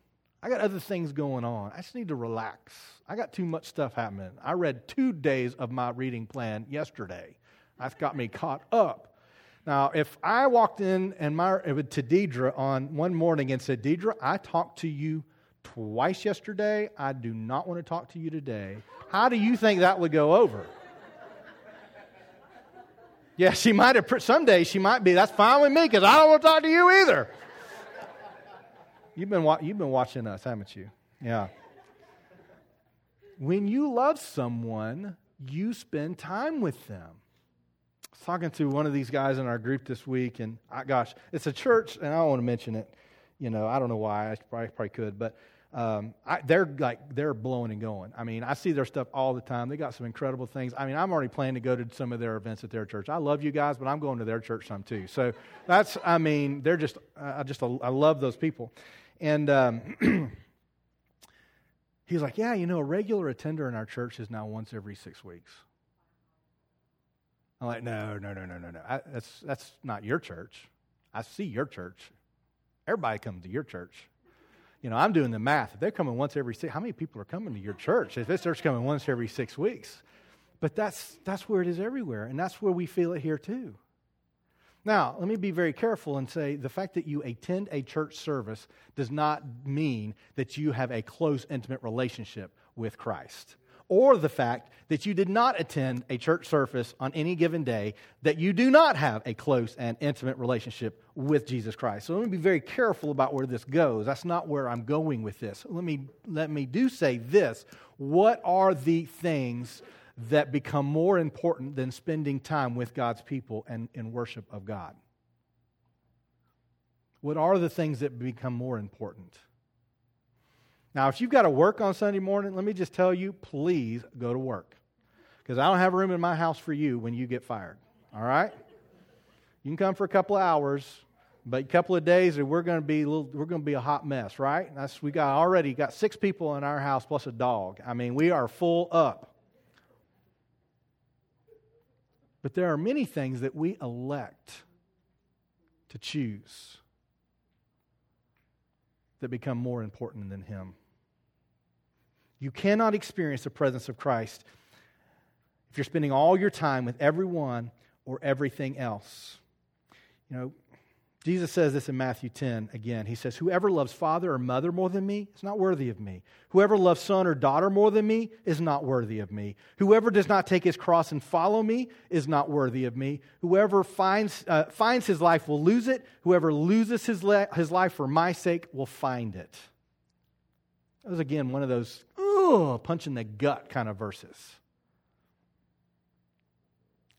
I got other things going on. I just need to relax. I got too much stuff happening. I read two days of my reading plan yesterday. That's got me caught up. Now, if I walked in and my, uh, to Deidre on one morning and said, Deidre, I talked to you twice yesterday. I do not want to talk to you today. How do you think that would go over? Yeah, she might have, someday she might be, that's fine with me because I don't want to talk to you either. You've been, you've been watching us, haven't you? Yeah. When you love someone, you spend time with them. Was talking to one of these guys in our group this week, and I, gosh, it's a church, and I don't want to mention it. You know, I don't know why. I probably, probably could, but um, I, they're like they're blowing and going. I mean, I see their stuff all the time. They got some incredible things. I mean, I'm already planning to go to some of their events at their church. I love you guys, but I'm going to their church some too. So that's, I mean, they're just, I just, I love those people. And um, he's like, yeah, you know, a regular attender in our church is now once every six weeks. I'm like, no, no, no, no, no, no. I, that's that's not your church. I see your church. Everybody comes to your church you know, I'm doing the math. If they're coming once every six, how many people are coming to your church? If this church coming once every six weeks, but that's that's where it is everywhere, and that's where we feel it here too. Now, let me be very careful and say the fact that you attend a church service does not mean that you have a close, intimate relationship with Christ. Or the fact that you did not attend a church service on any given day, that you do not have a close and intimate relationship with Jesus Christ. So let me be very careful about where this goes. That's not where I'm going with this. Let me, let me do say this. What are the things that become more important than spending time with God's people and in worship of God? What are the things that become more important? Now, if you've got to work on Sunday morning, let me just tell you, please go to work. Because I don't have room in my house for you when you get fired. All right? You can come for a couple of hours, but a couple of days and we're going to be a little, we're going to be a hot mess, right? That's we got already got six people in our house plus a dog. I mean, we are full up. But there are many things that we elect to choose that become more important than Him. You cannot experience the presence of Christ if you're spending all your time with everyone or everything else. You know, Jesus says this in Matthew 10 again. He says, Whoever loves father or mother more than me is not worthy of me. Whoever loves son or daughter more than me is not worthy of me. Whoever does not take his cross and follow me is not worthy of me. Whoever finds, uh, finds his life will lose it. Whoever loses his, le- his life for my sake will find it. That was again one of those, punch in the gut kind of verses.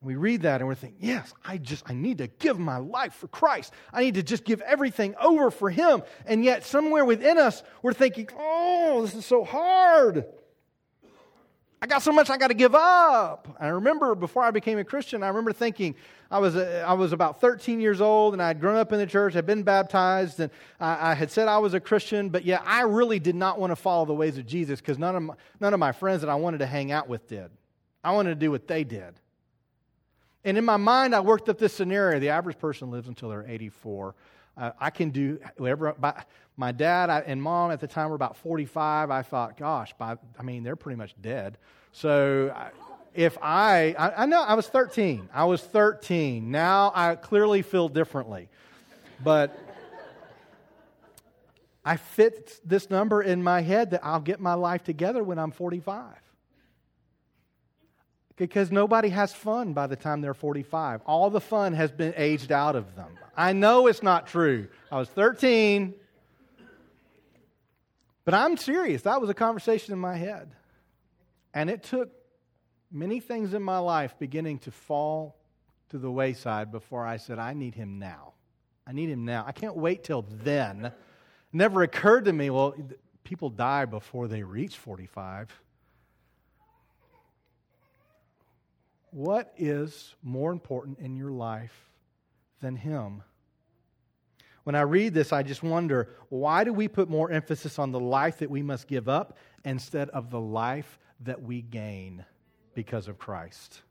We read that and we're thinking, yes, I just, I need to give my life for Christ. I need to just give everything over for Him. And yet, somewhere within us, we're thinking, oh, this is so hard. I got so much I got to give up. I remember before I became a Christian, I remember thinking, I was, a, I was about 13 years old and I'd grown up in the church, I'd been baptized, and I, I had said I was a Christian, but yet I really did not want to follow the ways of Jesus because none of, none of my friends that I wanted to hang out with did. I wanted to do what they did. And in my mind, I worked up this scenario. The average person lives until they're 84. Uh, I can do whatever. By, my dad and mom at the time were about 45. I thought, gosh, by, I mean, they're pretty much dead. So if I, I, I know I was 13. I was 13. Now I clearly feel differently. But I fit this number in my head that I'll get my life together when I'm 45 because nobody has fun by the time they're 45. All the fun has been aged out of them. I know it's not true. I was 13, but I'm serious. That was a conversation in my head. And it took many things in my life beginning to fall to the wayside before I said, I need him now. I need him now. I can't wait till then. It never occurred to me, well, people die before they reach 45. What is more important in your life than Him? When I read this, I just wonder why do we put more emphasis on the life that we must give up instead of the life that we gain because of Christ?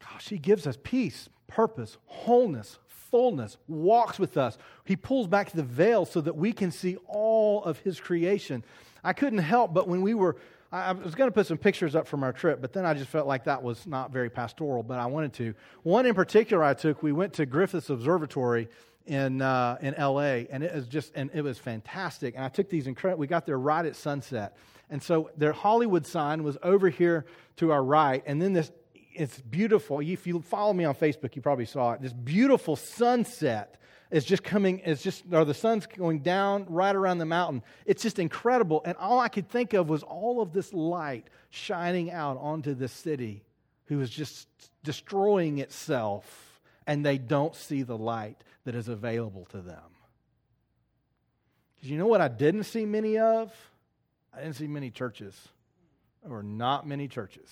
Gosh, He gives us peace, purpose, wholeness, fullness, walks with us. He pulls back the veil so that we can see all of His creation. I couldn't help but when we were I was going to put some pictures up from our trip, but then I just felt like that was not very pastoral, but I wanted to. One in particular I took, we went to Griffiths Observatory in, uh, in LA, and it was just, and it was fantastic. And I took these incredible, we got there right at sunset. And so their Hollywood sign was over here to our right, and then this, it's beautiful. If you follow me on Facebook, you probably saw it. This beautiful sunset is just coming, it's just, or the sun's going down right around the mountain. It's just incredible. And all I could think of was all of this light shining out onto the city who is just destroying itself, and they don't see the light that is available to them. Because you know what I didn't see many of? I didn't see many churches. There were not many churches.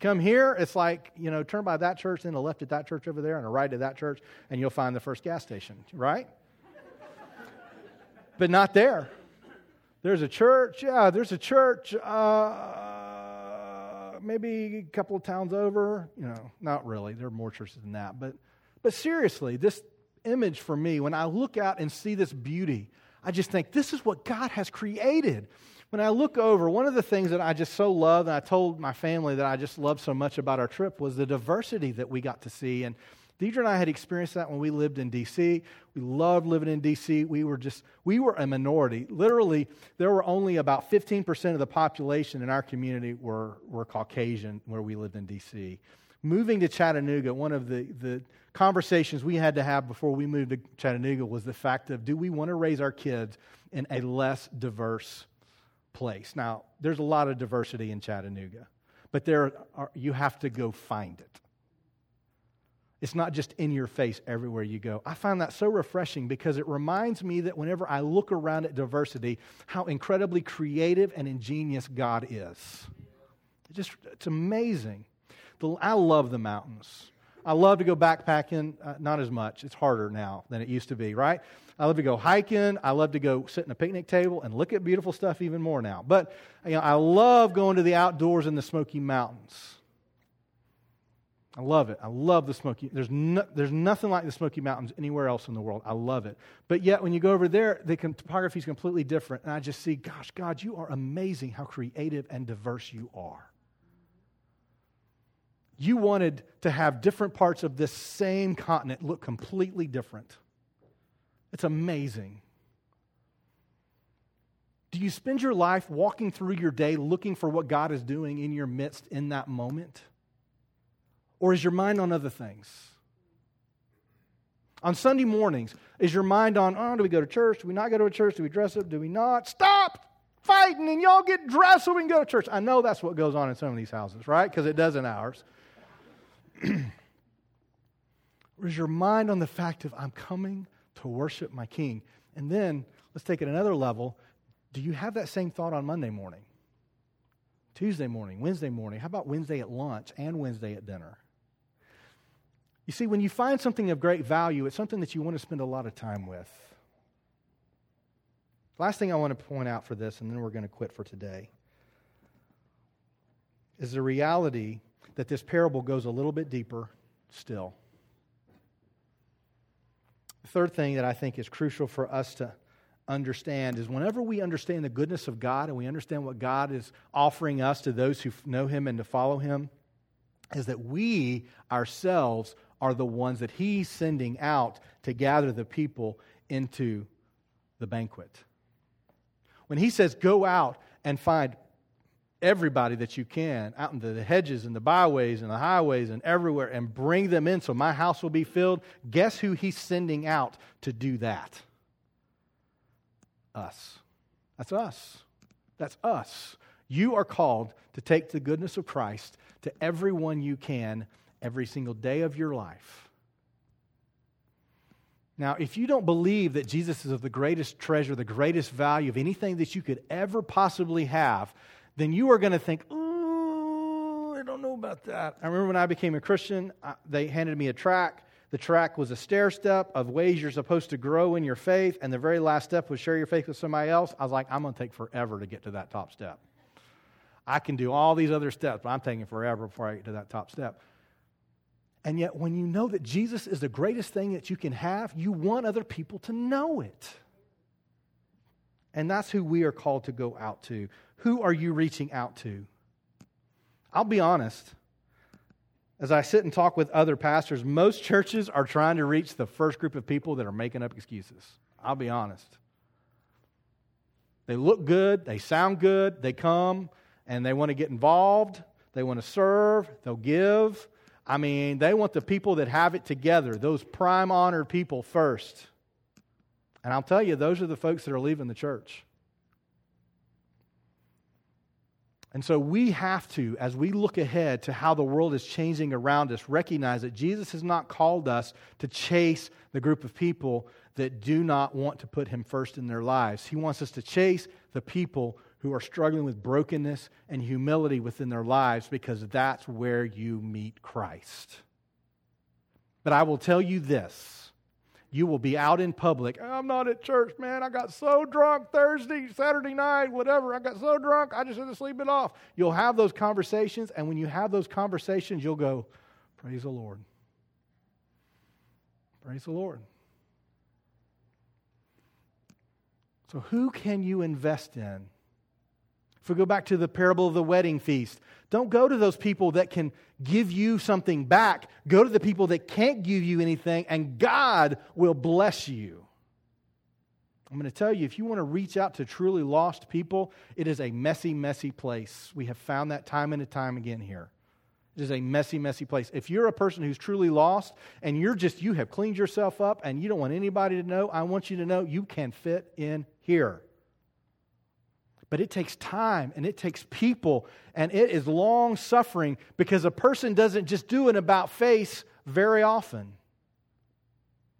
Come here, it's like, you know, turn by that church, then a left at that church over there, and a right at that church, and you'll find the first gas station, right? but not there. There's a church, yeah, there's a church, uh, maybe a couple of towns over. You know, not really. There are more churches than that. But, but seriously, this image for me, when I look out and see this beauty, I just think this is what God has created when I look over, one of the things that I just so love, and I told my family that I just loved so much about our trip, was the diversity that we got to see. And Deidre and I had experienced that when we lived in D.C. We loved living in D.C. We were just, we were a minority. Literally, there were only about 15% of the population in our community were, were Caucasian where we lived in D.C. Moving to Chattanooga, one of the, the conversations we had to have before we moved to Chattanooga was the fact of do we want to raise our kids in a less diverse place. Now, there's a lot of diversity in Chattanooga, but there are, you have to go find it. It's not just in your face everywhere you go. I find that so refreshing because it reminds me that whenever I look around at diversity, how incredibly creative and ingenious God is. It just, it's amazing. The, I love the mountains. I love to go backpacking, uh, not as much. It's harder now than it used to be, right? I love to go hiking. I love to go sit in a picnic table and look at beautiful stuff even more now. But you know, I love going to the outdoors in the Smoky Mountains. I love it. I love the Smoky. There's no, there's nothing like the Smoky Mountains anywhere else in the world. I love it. But yet, when you go over there, the topography is completely different, and I just see, gosh, God, you are amazing. How creative and diverse you are. You wanted to have different parts of this same continent look completely different. It's amazing. Do you spend your life walking through your day looking for what God is doing in your midst in that moment? Or is your mind on other things? On Sunday mornings, is your mind on, oh, do we go to church? Do we not go to a church? Do we dress up? Do we not? Stop fighting and y'all get dressed so we can go to church. I know that's what goes on in some of these houses, right? Because it does in ours. is your mind on the fact of, I'm coming to worship my King. And then let's take it another level. Do you have that same thought on Monday morning? Tuesday morning, Wednesday morning? How about Wednesday at lunch and Wednesday at dinner? You see, when you find something of great value, it's something that you want to spend a lot of time with. Last thing I want to point out for this, and then we're going to quit for today, is the reality that this parable goes a little bit deeper still. The third thing that I think is crucial for us to understand is whenever we understand the goodness of God and we understand what God is offering us to those who know Him and to follow Him, is that we ourselves are the ones that He's sending out to gather the people into the banquet. When He says, go out and find everybody that you can out into the hedges and the byways and the highways and everywhere and bring them in so my house will be filled. Guess who he's sending out to do that? Us. That's us. That's us. You are called to take the goodness of Christ to everyone you can every single day of your life. Now, if you don't believe that Jesus is of the greatest treasure, the greatest value of anything that you could ever possibly have, then you are going to think, oh, I don't know about that. I remember when I became a Christian, they handed me a track. The track was a stair step of ways you're supposed to grow in your faith, and the very last step was share your faith with somebody else. I was like, I'm going to take forever to get to that top step. I can do all these other steps, but I'm taking forever before I get to that top step. And yet, when you know that Jesus is the greatest thing that you can have, you want other people to know it. And that's who we are called to go out to. Who are you reaching out to? I'll be honest. As I sit and talk with other pastors, most churches are trying to reach the first group of people that are making up excuses. I'll be honest. They look good, they sound good, they come and they want to get involved, they want to serve, they'll give. I mean, they want the people that have it together, those prime honored people first. And I'll tell you, those are the folks that are leaving the church. And so we have to, as we look ahead to how the world is changing around us, recognize that Jesus has not called us to chase the group of people that do not want to put him first in their lives. He wants us to chase the people who are struggling with brokenness and humility within their lives because that's where you meet Christ. But I will tell you this you will be out in public. I'm not at church, man. I got so drunk Thursday, Saturday night, whatever. I got so drunk, I just had to sleep it off. You'll have those conversations, and when you have those conversations, you'll go, Praise the Lord. Praise the Lord. So, who can you invest in If we go back to the parable of the wedding feast, don't go to those people that can give you something back. Go to the people that can't give you anything, and God will bless you. I'm going to tell you if you want to reach out to truly lost people, it is a messy, messy place. We have found that time and time again here. It is a messy, messy place. If you're a person who's truly lost and you're just, you have cleaned yourself up and you don't want anybody to know, I want you to know you can fit in here. But it takes time and it takes people and it is long suffering because a person doesn't just do an about face very often.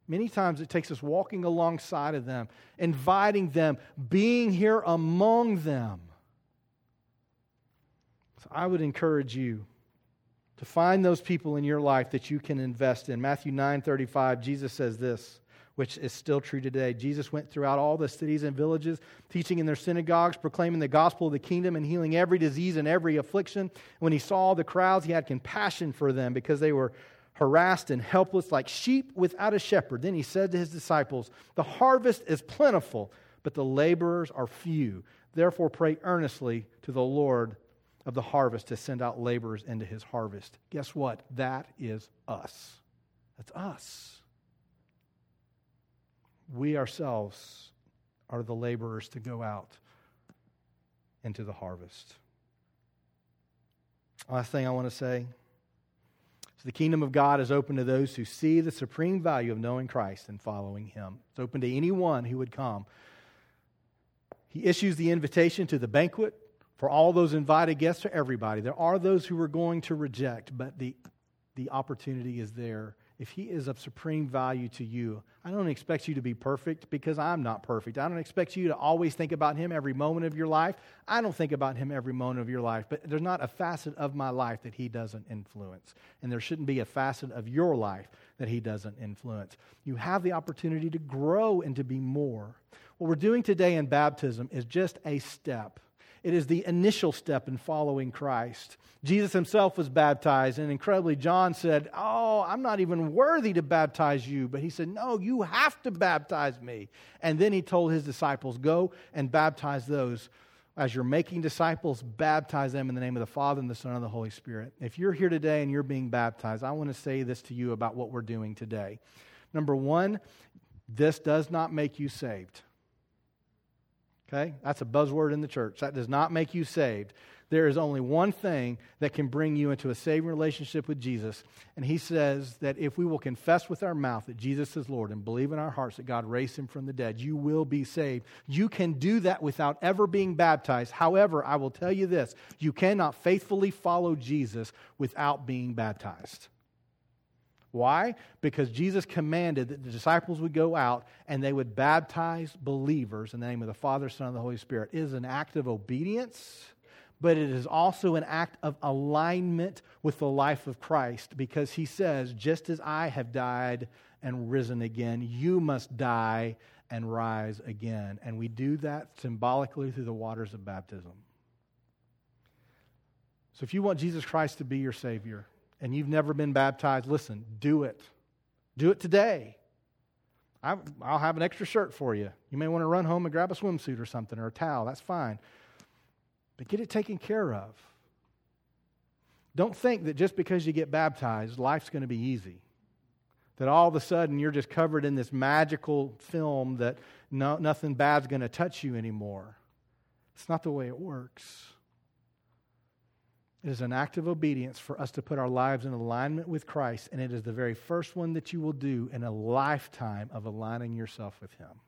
Many times it takes us walking alongside of them, inviting them, being here among them. So I would encourage you to find those people in your life that you can invest in. Matthew 9 35, Jesus says this which is still true today. Jesus went throughout all the cities and villages, teaching in their synagogues, proclaiming the gospel of the kingdom, and healing every disease and every affliction. When he saw the crowds, he had compassion for them because they were harassed and helpless like sheep without a shepherd. Then he said to his disciples, The harvest is plentiful, but the laborers are few. Therefore, pray earnestly to the Lord of the harvest to send out laborers into his harvest. Guess what? That is us. That's us we ourselves are the laborers to go out into the harvest. Last thing I want to say is the kingdom of God is open to those who see the supreme value of knowing Christ and following him. It's open to anyone who would come. He issues the invitation to the banquet for all those invited guests, to everybody. There are those who are going to reject, but the, the opportunity is there if he is of supreme value to you, I don't expect you to be perfect because I'm not perfect. I don't expect you to always think about him every moment of your life. I don't think about him every moment of your life, but there's not a facet of my life that he doesn't influence. And there shouldn't be a facet of your life that he doesn't influence. You have the opportunity to grow and to be more. What we're doing today in baptism is just a step it is the initial step in following Christ. Jesus himself was baptized, and incredibly, John said, Oh, I'm not even worthy to baptize you. But he said, No, you have to baptize me. And then he told his disciples, Go and baptize those. As you're making disciples, baptize them in the name of the Father and the Son and the Holy Spirit. If you're here today and you're being baptized, I want to say this to you about what we're doing today. Number one, this does not make you saved. Okay? That's a buzzword in the church. That does not make you saved. There is only one thing that can bring you into a saving relationship with Jesus. And he says that if we will confess with our mouth that Jesus is Lord and believe in our hearts that God raised him from the dead, you will be saved. You can do that without ever being baptized. However, I will tell you this you cannot faithfully follow Jesus without being baptized. Why? Because Jesus commanded that the disciples would go out and they would baptize believers in the name of the Father, Son, and the Holy Spirit. It is an act of obedience, but it is also an act of alignment with the life of Christ because he says, Just as I have died and risen again, you must die and rise again. And we do that symbolically through the waters of baptism. So if you want Jesus Christ to be your Savior, and you've never been baptized, listen, do it. Do it today. I'll have an extra shirt for you. You may want to run home and grab a swimsuit or something or a towel. That's fine. But get it taken care of. Don't think that just because you get baptized, life's going to be easy. That all of a sudden you're just covered in this magical film that no, nothing bad's going to touch you anymore. It's not the way it works. It is an act of obedience for us to put our lives in alignment with Christ, and it is the very first one that you will do in a lifetime of aligning yourself with Him.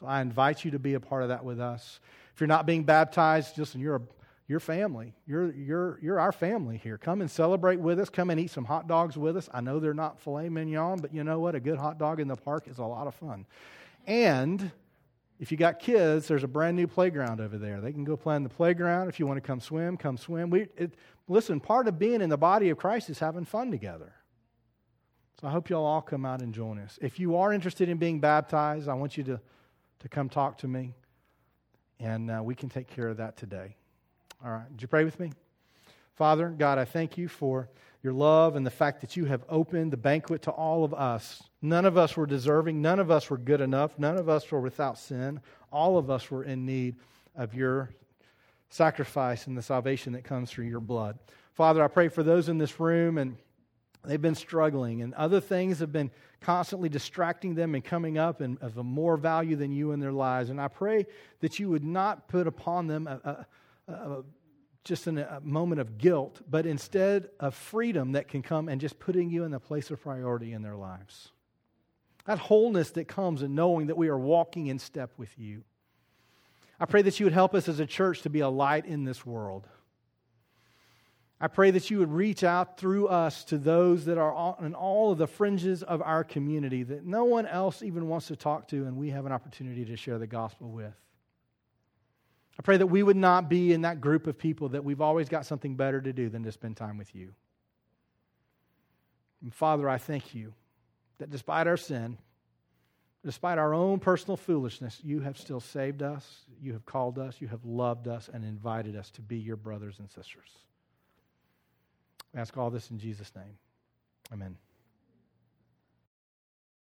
So I invite you to be a part of that with us. If you're not being baptized, listen, you're your family. You're, you're, you're our family here. Come and celebrate with us. Come and eat some hot dogs with us. I know they're not filet mignon, but you know what? A good hot dog in the park is a lot of fun. And if you got kids, there's a brand new playground over there. They can go play on the playground. If you want to come swim, come swim. We, it, listen, part of being in the body of Christ is having fun together. So I hope you'll all come out and join us. If you are interested in being baptized, I want you to, to come talk to me, and uh, we can take care of that today. All right, would you pray with me? Father, God, I thank you for your love and the fact that you have opened the banquet to all of us. None of us were deserving. None of us were good enough. None of us were without sin. All of us were in need of your sacrifice and the salvation that comes through your blood. Father, I pray for those in this room and they've been struggling and other things have been constantly distracting them and coming up and of a more value than you in their lives. And I pray that you would not put upon them a, a, a, just a moment of guilt, but instead of freedom that can come and just putting you in the place of priority in their lives. That wholeness that comes in knowing that we are walking in step with you. I pray that you would help us as a church to be a light in this world. I pray that you would reach out through us to those that are on all of the fringes of our community that no one else even wants to talk to, and we have an opportunity to share the gospel with. I pray that we would not be in that group of people that we've always got something better to do than to spend time with you. And Father, I thank you that despite our sin, despite our own personal foolishness, you have still saved us, you have called us, you have loved us, and invited us to be your brothers and sisters. I ask all this in Jesus' name. Amen.